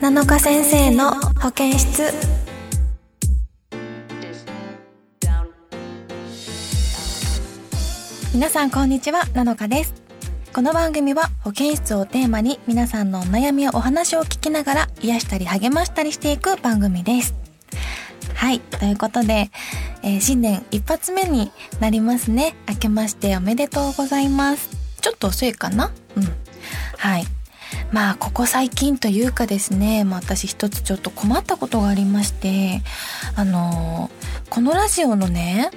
7日先生の保健室。皆さんこんにちは7日です。この番組は保健室をテーマに皆さんのお悩みやお話を聞きながら癒したり励ましたりしていく番組です。はいということで、えー、新年一発目になりますね。明けましておめでとうございます。ちょっと遅いかな？うん。はい。まあここ最近というかですね、まあ、私一つちょっと困ったことがありましてあの、このラジオのね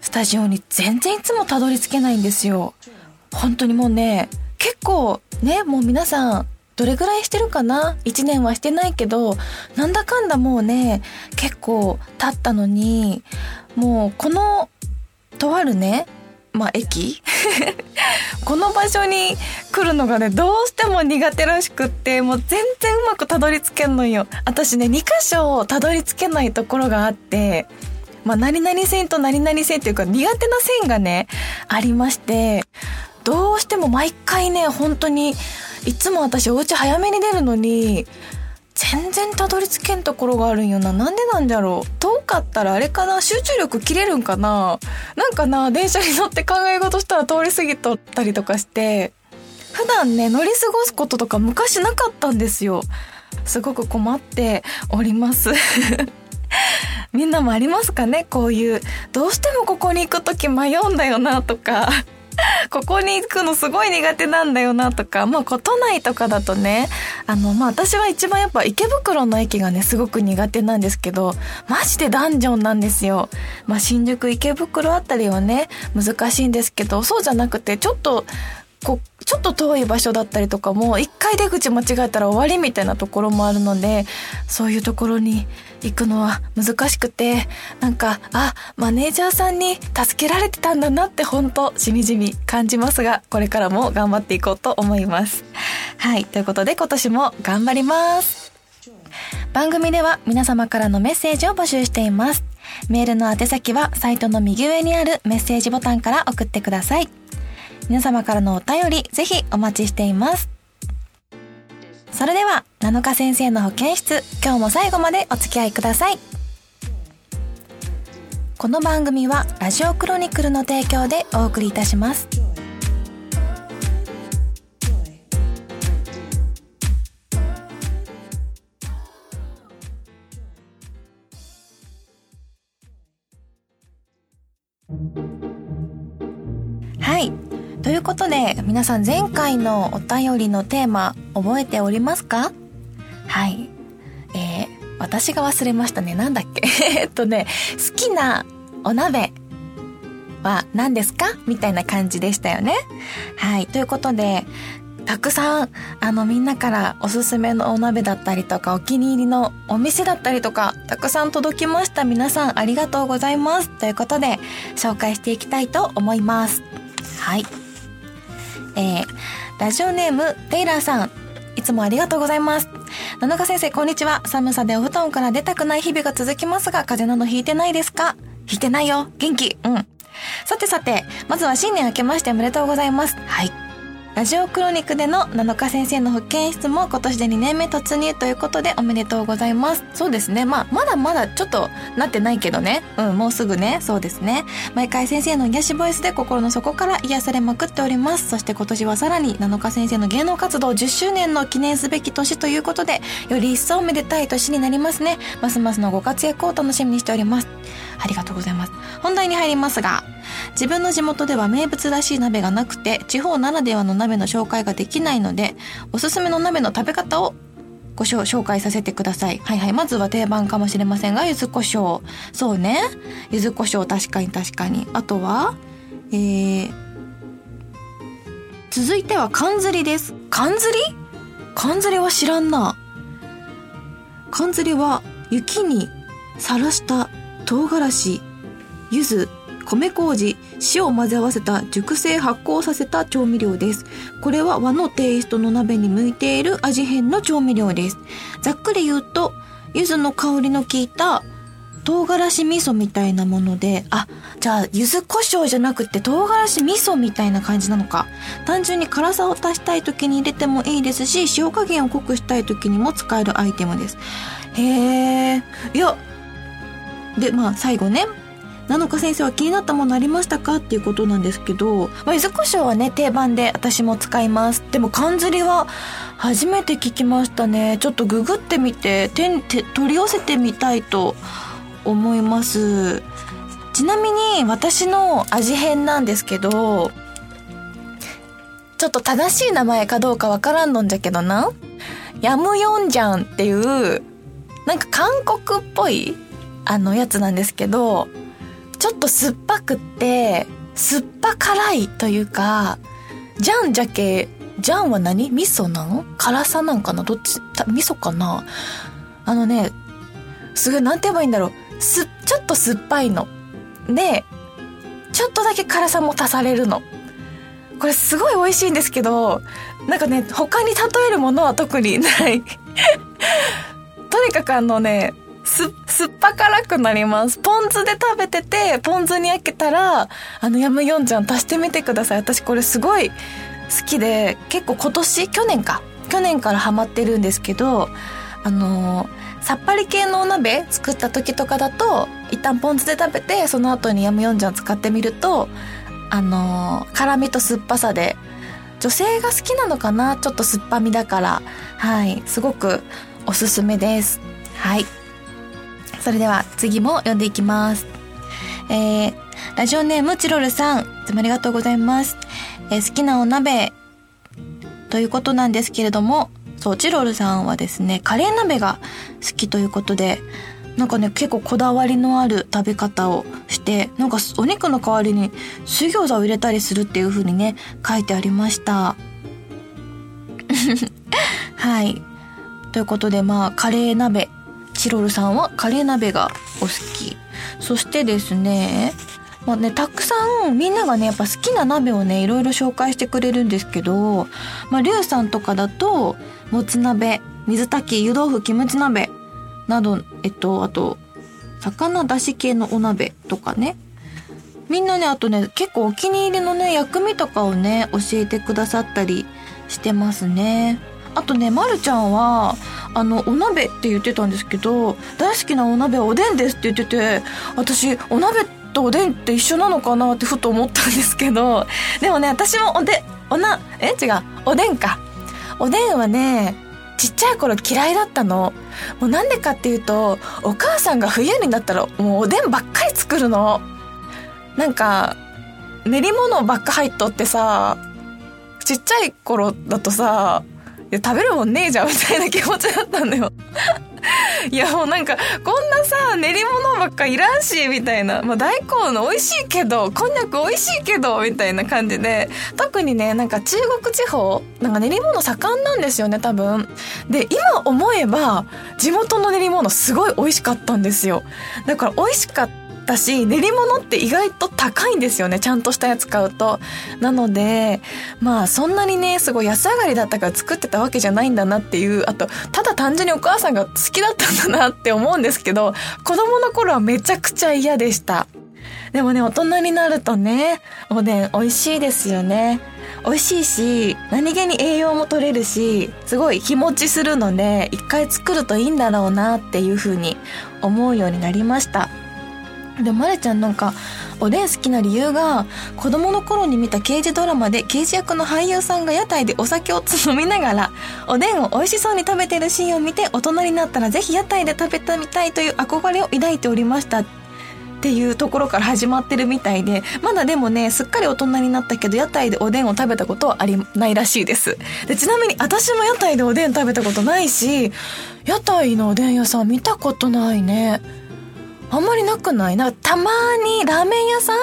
スタジオに全然いつもたどり着けないんですよ。本当にもうね結構ねもう皆さんどれぐらいしてるかな？1年はしてないけどなんだかんだもうね結構経ったのにもうこのとあるねまあ、駅？この場所に来るのがね、どうしても苦手らしくって、もう全然うまくたどり着けんのよ。私ね、2箇所たどり着けないところがあって、まあ、何々線と何々線っていうか苦手な線がね、ありまして、どうしても毎回ね、本当に、いつも私お家早めに出るのに、全然たどり着けんところがあるんよな。なんでなんだろう。遠かったらあれかな？集中力切れるんかな？なんかな、電車に乗って考え事したら通り過ぎとったりとかして、普段ね、乗り過ごすこととか昔なかったんですよ。すごく困っております。みんなもありますかね？こういう、どうしてもここに行くとき迷うんだよなとか。ここに行くのすごい苦手なんだよなとか、まあ、都内とかだとね、あの、まあ、私は一番やっぱ池袋の駅がね、すごく苦手なんですけど、マジでダンジョンなんですよ。まあ、新宿池袋あたりはね、難しいんですけど、そうじゃなくて、ちょっと、こう、ちょっと遠い場所だったりとかも、一回出口間違えたら終わりみたいなところもあるので、そういうところに行くのは難しくて、なんか、あ、マネージャーさんに助けられてたんだなって本当しみじみ感じますが、これからも頑張っていこうと思います。はい、ということで今年も頑張ります。番組では皆様からのメッセージを募集しています。メールの宛先はサイトの右上にあるメッセージボタンから送ってください。皆様からのお便りぜひお待ちしています。それでは、7日先生の保健室、今日も最後までお付き合いください。この番組は、ラジオクロニクルの提供でお送りいたします。皆さん前回のお便りのテーマ覚えておりますか？はい。えー、私が忘れましたね。なんだっけ？えっとね、好きなお鍋は何ですか？みたいな感じでしたよね。はい。ということで、たくさん、あの、みんなからおすすめのお鍋だったりとか、お気に入りのお店だったりとか、たくさん届きました。皆さんありがとうございます。ということで、紹介していきたいと思います。はい。えー、ラジオネーム、テイラーさん、いつもありがとうございます。七日先生、こんにちは。寒さでお布団から出たくない日々が続きますが、風邪などひいてないですか？ひいてないよ。元気。うん。さてさて、まずは新年明けましておめでとうございます。はい。ラジオクロニクでの7日先生の保健室も今年で2年目突入ということでおめでとうございます。そうですね。まあ、まだまだちょっとなってないけどね。うん、もうすぐね。そうですね。毎回先生の癒しボイスで心の底から癒されまくっております。そして今年はさらに7日先生の芸能活動10周年の記念すべき年ということで、より一層おめでたい年になりますね。ますますのご活躍を楽しみにしております。ありがとうございます。本題に入りますが、自分の地元では名物らしい鍋がなくて、地方ならではの鍋の紹介ができないので、おすすめの鍋の食べ方をご紹介させてください。はいはい。まずは定番かもしれませんが、柚子胡椒。そうね。柚子胡椒確かに確かに。あとは、えー、続いては缶ずりです。缶ずり？缶ずりは知らんな。缶ずりは雪にさらした唐辛子、柚子、米麹、塩を混ぜ合わせた熟成発酵させた調味料です。これは和のテイストの鍋に向いている味変の調味料です。ざっくり言うと、柚子の香りの効いた唐辛子味噌みたいなもので、あ、じゃあ、柚子胡椒じゃなくて唐辛子味噌みたいな感じなのか。単純に辛さを足したい時に入れてもいいですし、塩加減を濃くしたい時にも使えるアイテムです。へえ。いや、で、まあ、最後ね。七日先生は気になったものありましたか？っていうことなんですけど、まあ、柚子胡椒はね、定番で私も使います。でも、缶ずりは初めて聞きましたね。ちょっとググってみて、手手取り寄せてみたいと思いますちなみに私の味変なんですけどちょっと正しい名前かどうかわからんのんじゃけどなヤムヨンジャンっていうなんか韓国っぽいあのやつなんですけどちょっと酸っぱくって酸っぱ辛いというかジャンじゃけジャンは何？味噌なん辛さなんかな？どっち？味噌かな？あのねすごいなんて言えばいいんだろうす、ちょっと酸っぱいの。で、ちょっとだけ辛さも足されるの。これすごい美味しいんですけど、なんかね、他に例えるものは特にない。とにかくあのね、す、酸っぱ辛くなります。ポン酢で食べてて、ポン酢に焼けたら、あの、ヤムヨンジャン足してみてください。私これすごい好きで、結構今年、去年か。去年からハマってるんですけど、あのーさっぱり系のお鍋作った時とかだと一旦ポン酢で食べてその後にヤムヨンジャン使ってみるとあのー、辛みと酸っぱさで女性が好きなのかな？ちょっと酸っぱみだからはいすごくおすすめですはいそれでは次も読んでいきますえー、ラジオネームチロルさんいつもありがとうございます、えー、好きなお鍋ということなんですけれどもそう、チロルさんはですね、カレー鍋が好きということで、なんかね、結構こだわりのある食べ方をして、なんかお肉の代わりに水餃子を入れたりするっていう風にね、書いてありました。はい。ということで、まあ、カレー鍋。チロルさんはカレー鍋がお好き。そしてですね、まあね、たくさんみんながね、やっぱ好きな鍋をね、いろいろ紹介してくれるんですけど、まあ、リュウさんとかだと、もつ鍋、水炊き、湯豆腐、キムチ鍋など、えっと、あと、魚だし系のお鍋とかね。みんなね、あとね、結構お気に入りのね、薬味とかをね、教えてくださったりしてますね。あとね、まるちゃんは、あの、お鍋って言ってたんですけど、大好きなお鍋はおでんですって言ってて、私、お鍋とおでんって一緒なのかなってふと思ったんですけど、でもね、私もおで、おな、え？違う、おでんか。おでんはね、ちっちゃい頃嫌いだったの。もうなんでかっていうと、お母さんが冬になったらもうおでんばっかり作るの。なんか、練り物ばっか入っとってさ、ちっちゃい頃だとさ、や食べるもんねえじゃんみたいな気持ちだったんだよ。いやもうなんか、こんなさ、練り物ばっかいらんし、みたいな。まあ大根の美味しいけど、こんにゃく美味しいけど、みたいな感じで、特にね、なんか中国地方、なんか練り物盛んなんですよね、多分。で、今思えば、地元の練り物すごい美味しかったんですよ。だから美味しかっただし、練り物って意外と高いんですよね。ちゃんとしたやつ買うと。なので、まあそんなにね、すごい安上がりだったから作ってたわけじゃないんだなっていう、あと、ただ単純にお母さんが好きだったんだなって思うんですけど、子供の頃はめちゃくちゃ嫌でした。でもね、大人になるとね、おでん美味しいですよね。美味しいし、何気に栄養も取れるし、すごい日持ちするので、一回作るといいんだろうなっていう風に思うようになりました。でまるちゃんなんかおでん好きな理由が子供の頃に見た刑事ドラマで刑事役の俳優さんが屋台でお酒をつ飲みながらおでんを美味しそうに食べてるシーンを見て大人になったらぜひ屋台で食べてみたいという憧れを抱いておりました。っていうところから始まってるみたいでまだでもねすっかり大人になったけど屋台でおでんを食べたことはありないらしいです。でちなみに私も屋台でおでん食べたことないし屋台のおでん屋さん見たことないね。あんまりなくない？なんかたまにラーメン屋さん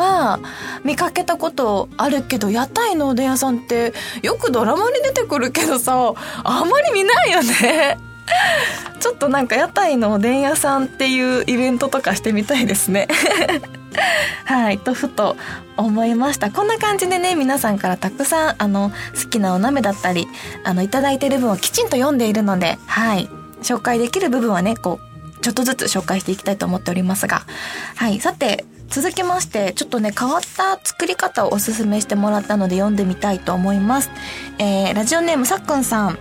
は見かけたことあるけど、屋台のおでん屋さんってよくドラマに出てくるけどさ、あんまり見ないよね。ちょっとなんか屋台のおでん屋さんっていうイベントとかしてみたいですね。はい、とふと思いました。こんな感じでね、皆さんからたくさん、あの、好きなお鍋だったり、あの、いただいてる分をきちんと読んでいるので、はい、紹介できる部分はね、こう、ちょっとずつ紹介していきたいと思っておりますが。はい。さて、続きまして、ちょっとね、変わった作り方をおすすめしてもらったので読んでみたいと思います。えー、ラジオネームさっくんさん。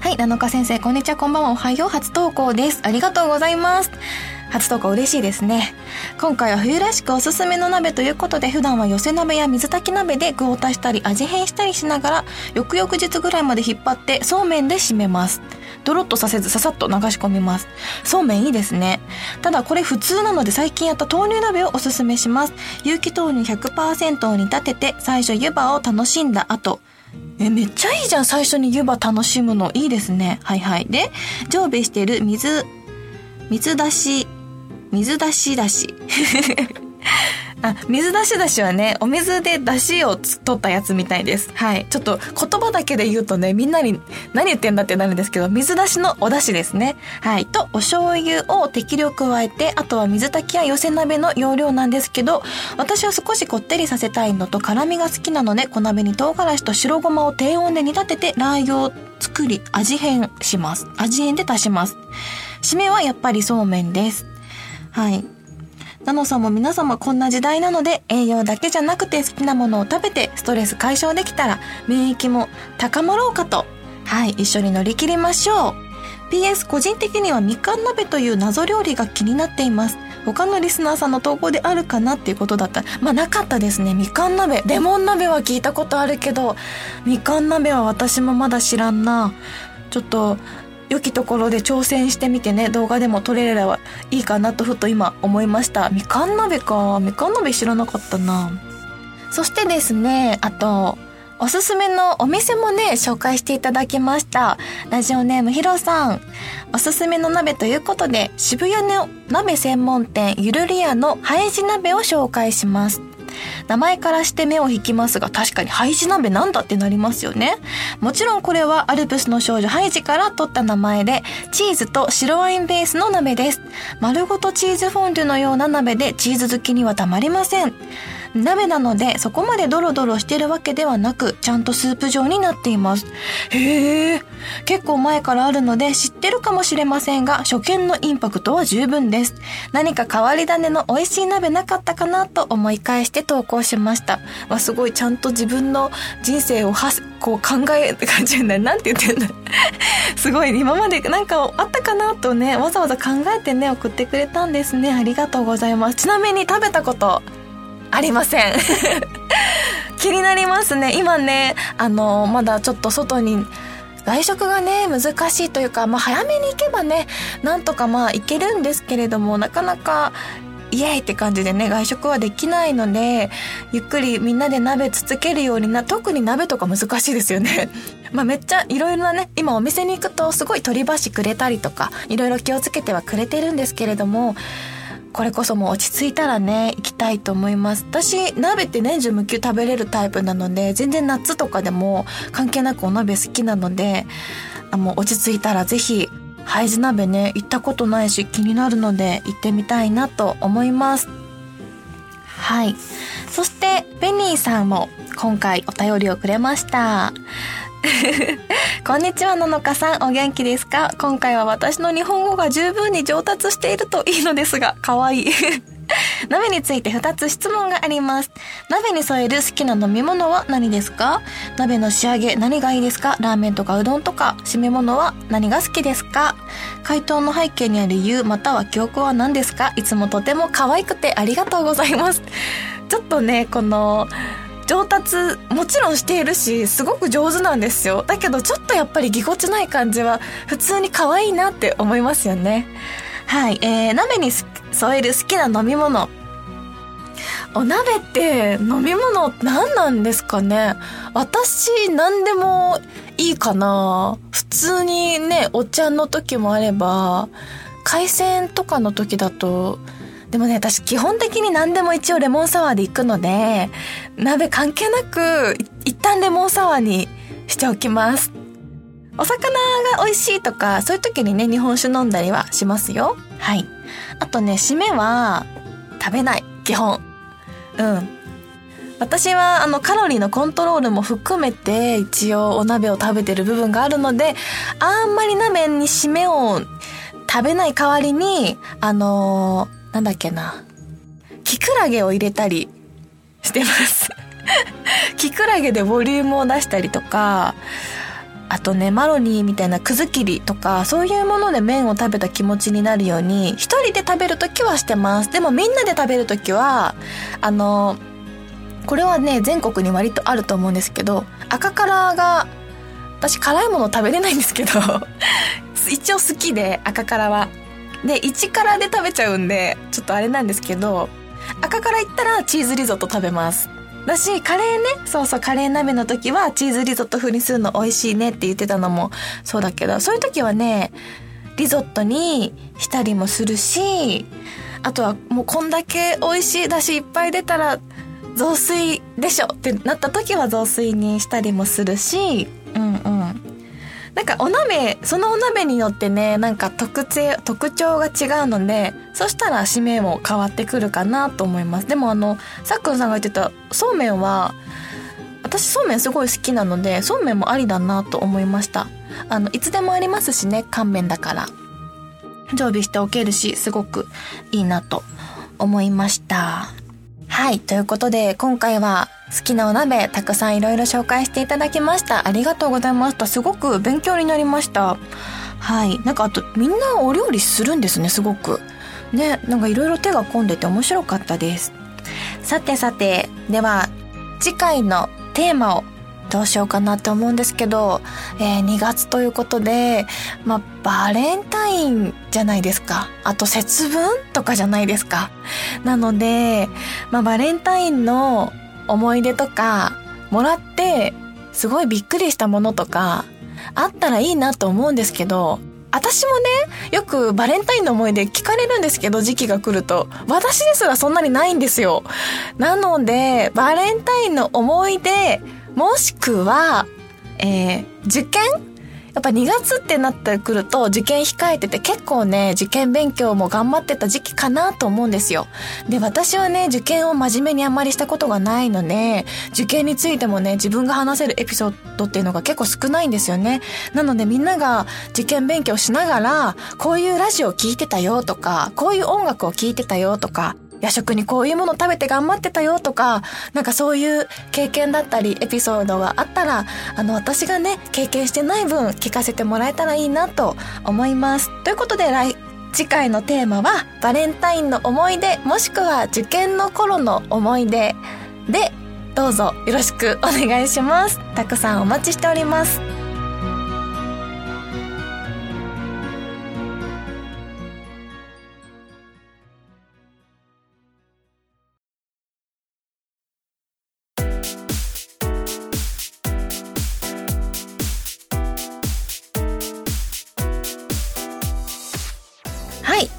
はい、七日先生、こんにちは、こんばんは、おはよう、初投稿です。ありがとうございます。初投稿嬉しいですね。今回は冬らしくおすすめの鍋ということで、普段は寄せ鍋や水炊き鍋で具を足したり味変したりしながら、翌々日ぐらいまで引っ張ってそうめんで締めます。ドロッとさせずささっと流し込みます。そうめんいいですね。ただこれ普通なので最近やった豆乳鍋をおすすめします。有機豆乳100%を煮立てて最初湯葉を楽しんだ後、え、めっちゃいいじゃん。最初に湯葉楽しむの。いいですね。はいはい。で、常備している水、水出し水出しだし。あ、水出しだしはね、お水で出汁を取ったやつみたいです。はい。ちょっと言葉だけで言うとね、みんなに何言ってんだってなるんですけど、水出しのお出汁ですね。はい。と、お醤油を適量加えて、あとは水炊きや寄せ鍋の要領なんですけど、私は少しこってりさせたいのと辛みが好きなので、小鍋に唐辛子と白ごまを低温で煮立てて、ラー油を作り、味変します。味変で足します。締めはやっぱりそうめんです。はい。ナノさんも皆様こんな時代なので栄養だけじゃなくて好きなものを食べてストレス解消できたら免疫も高まろうかと。はい、一緒に乗り切りましょう。PS 個人的にはみかん鍋という謎料理が気になっています。他のリスナーさんの投稿であるかなっていうことだったまあなかったですね。みかん鍋。レモン鍋は聞いたことあるけど、みかん鍋は私もまだ知らんな。ちょっと、良きところで挑戦してみてね、動画でも撮れればいいかなとふと今思いました。みかん鍋か。みかん鍋知らなかったな。そしてですね、あと、おすすめのお店もね、紹介していただきました。ラジオネームヒロさん。おすすめの鍋ということで、渋谷の鍋専門店ゆるりやのハイジ鍋を紹介します。名前からして目を引きますが確かにハイジ鍋なんだってなりますよね。もちろんこれはアルプスの少女ハイジから取った名前でチーズと白ワインベースの鍋です。丸ごとチーズフォンデュのような鍋でチーズ好きにはたまりません。鍋なのでそこまでドロドロしてるわけではなくちゃんとスープ状になっています。へえ結構前からあるので知ってるかもしれませんが初見のインパクトは十分です。何か変わり種の美味しい鍋なかったかなと思い返して投稿しました。わすごいちゃんと自分の人生をはこう考えって感じなんなんて言ってんだ。すごい。今までなんかあったかなとねわざわざ考えてね送ってくれたんですね。ありがとうございます。ちなみに食べたこと。ありません。気になりますね。今ねあのまだちょっと外に外食がね難しいというか、まあ、早めに行けばねなんとかまあ行けるんですけれどもなかなかイエイって感じでね外食はできないのでゆっくりみんなで鍋つつけるようにな特に鍋とか難しいですよね。まあめっちゃいろいろなね今お店に行くとすごい取り箸くれたりとかいろいろ気をつけてはくれてるんですけれどもこれこそもう落ち着いたらね行きたいと思います。私鍋って年中無休食べれるタイプなので全然夏とかでも関係なくお鍋好きなのであもう落ち着いたらぜひハイジ鍋ね行ったことないし気になるので行ってみたいなと思います。はい。そしてベニーさんも今回お便りをくれました。こんにちは、ののかさん。お元気ですか？今回は私の日本語が十分に上達しているといいのですが、かわいい。鍋について2つ質問があります。鍋に添える好きな飲み物は何ですか？鍋の仕上げ何がいいですか？ラーメンとかうどんとか、締め物は何が好きですか？回答の背景にある理由または記憶は何ですか？いつもとても可愛くてありがとうございます。ちょっとね、この、上達もちろんしているしすごく上手なんですよ。だけどちょっとやっぱりぎこちない感じは普通に可愛いなって思いますよね。はいえー、鍋に添える好きな飲み物。お鍋って飲み物何なんですかね？私何でもいいかな。普通にねお茶の時もあれば海鮮とかの時だとでもね、私基本的に何でも一応レモンサワーで行くので、鍋関係なく、一旦レモンサワーにしておきます。お魚が美味しいとか、そういう時にね、日本酒飲んだりはしますよ。はい。あとね、締めは、食べない。基本。うん。私はあのカロリーのコントロールも含めて一応お鍋を食べてる部分があるので、あんまり鍋に締めを食べない代わりに、あの、なんだっけな。キクラゲを入れたりしてます。キクラゲでボリュームを出したりとか、あとね、マロニーみたいなくず切りとか、そういうもので麺を食べた気持ちになるように、一人で食べるときはしてます。でもみんなで食べるときは、あの、これはね、全国に割とあると思うんですけど、赤辛が、私辛いもの食べれないんですけど、一応好きで、赤辛は。で、1辛で食べちゃうんで、ちょっとあれなんですけど、赤辛いったらチーズリゾット食べます。だし、カレーね、そうそう、カレー鍋の時はチーズリゾット風にするの美味しいねって言ってたのもそうだけど、そういう時はね、リゾットにしたりもするし、あとはもうこんだけ美味しいだしいっぱい出たら雑炊でしょってなった時は雑炊にしたりもするし、うんうん。なんかお鍋、そのお鍋によってね、なんか特徴、特徴が違うので、そしたら締めも変わってくるかなと思います。でもあの、さっくんさんが言ってたそうめんは、私そうめんすごい好きなので、そうめんもありだなと思いました。あの、いつでもありますしね、乾麺だから。常備しておけるし、すごくいいなと思いました。はい。ということで、今回は好きなお鍋、たくさんいろいろ紹介していただきました。ありがとうございました。すごく勉強になりました。はい。なんかあと、みんなお料理するんですね、すごく。ね、なんかいろいろ手が込んでて面白かったです。さてさて、では、次回のテーマをどうしようかなって思うんですけど、えー、2月ということで、まあ、バレンタインじゃないですか。あと節分とかじゃないですか。なので、まあ、バレンタインの思い出とか、もらって、すごいびっくりしたものとか、あったらいいなと思うんですけど、私もね、よくバレンタインの思い出聞かれるんですけど、時期が来ると。私ですらそんなにないんですよ。なので、バレンタインの思い出、もしくは、えー、受験やっぱ2月ってなってくると受験控えてて結構ね、受験勉強も頑張ってた時期かなと思うんですよ。で、私はね、受験を真面目にあんまりしたことがないので、受験についてもね、自分が話せるエピソードっていうのが結構少ないんですよね。なのでみんなが受験勉強しながら、こういうラジオを聴いてたよとか、こういう音楽を聴いてたよとか、夜食にこういうもの食べて頑張ってたよとか、なんかそういう経験だったりエピソードがあったら、あの私がね、経験してない分聞かせてもらえたらいいなと思います。ということで来、次回のテーマはバレンタインの思い出もしくは受験の頃の思い出でどうぞよろしくお願いします。たくさんお待ちしております。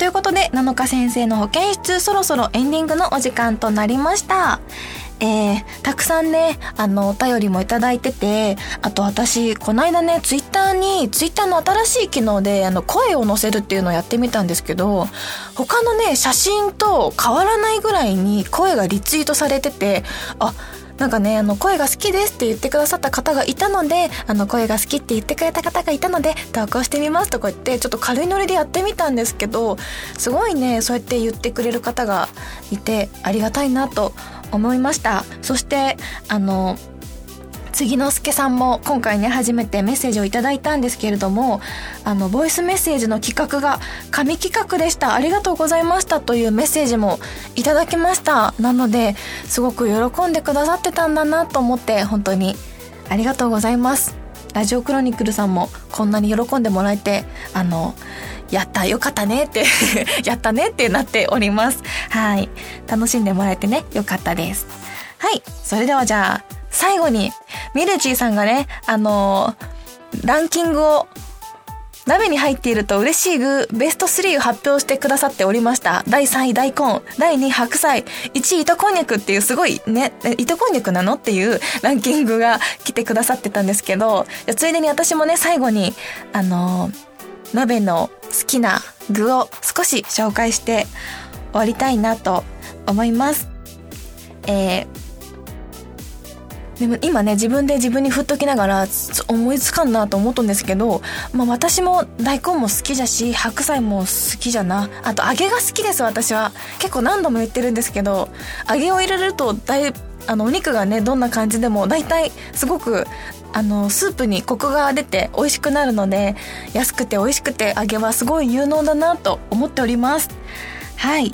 ということで、7日先生の保健室、そろそろエンディングのお時間となりました。えー、たくさんね、あの、お便りもいただいてて、あと私、この間ね、ツイッターに、ツイッターの新しい機能で、あの、声を載せるっていうのをやってみたんですけど、他のね、写真と変わらないぐらいに声がリツイートされてて、あ、なんかね、あの、声が好きですって言ってくださった方がいたので、あの、声が好きって言ってくれた方がいたので、投稿してみますとか言って、ちょっと軽いノリでやってみたんですけど、すごいね、そうやって言ってくれる方がいて、ありがたいなと思いました。そして、あの、杉之助さんも今回ね初めてメッセージをいただいたんですけれどもあのボイスメッセージの企画が神企画でしたありがとうございましたというメッセージもいただきましたなのですごく喜んでくださってたんだなと思って本当にありがとうございますラジオクロニクルさんもこんなに喜んでもらえてあのやった、よかったねって やったねってなっております。はい。楽しんでもらえてね、よかったです。はい。それではじゃあ、最後に、ミルチーさんがね、あのー、ランキングを鍋に入っていると嬉しい具ベスト3を発表してくださっておりました。第3位大根、第2位白菜、1位糸こんにゃくっていうすごいね、糸こんにゃくなの？っていうランキングが来てくださってたんですけど、ついでに私もね、最後に、あのー、鍋の好きな具を少し紹介して終わりたいなと思います。えーでも今ね自分で自分に振っときながら思いつかんなと思ったんですけど、まあ、私も大根も好きだし白菜も好きじゃなあと揚げが好きです私は。結構何度も言ってるんですけど揚げを入れるとだいあのお肉がねどんな感じでも大体すごくあのスープにコクが出て美味しくなるので安くて美味しくて揚げはすごい有能だなと思っております。はい。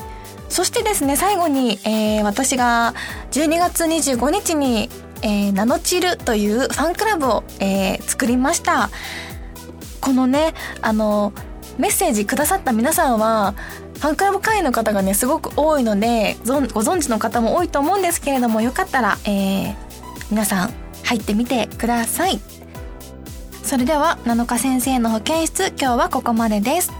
そしてですね最後に、えー、私が12月25日に、えー、ナノチルというファンクラブを、えー、作りました。このねあのメッセージくださった皆さんはファンクラブ会員の方がねすごく多いのでご存知の方も多いと思うんですけれどもよかったら、えー、皆さん入ってみてください。それでは7日先生の保健室今日はここまでです。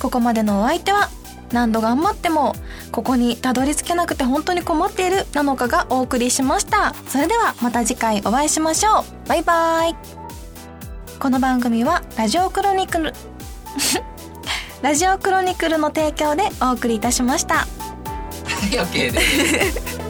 ここまでのお相手は何度頑張ってもここにたどり着けなくて本当に困っているなのかがお送りしましたそれではまた次回お会いしましょうバイバイこの番組はラジオクロニクル ラジオクロニクルの提供でお送りいたしました。OK です。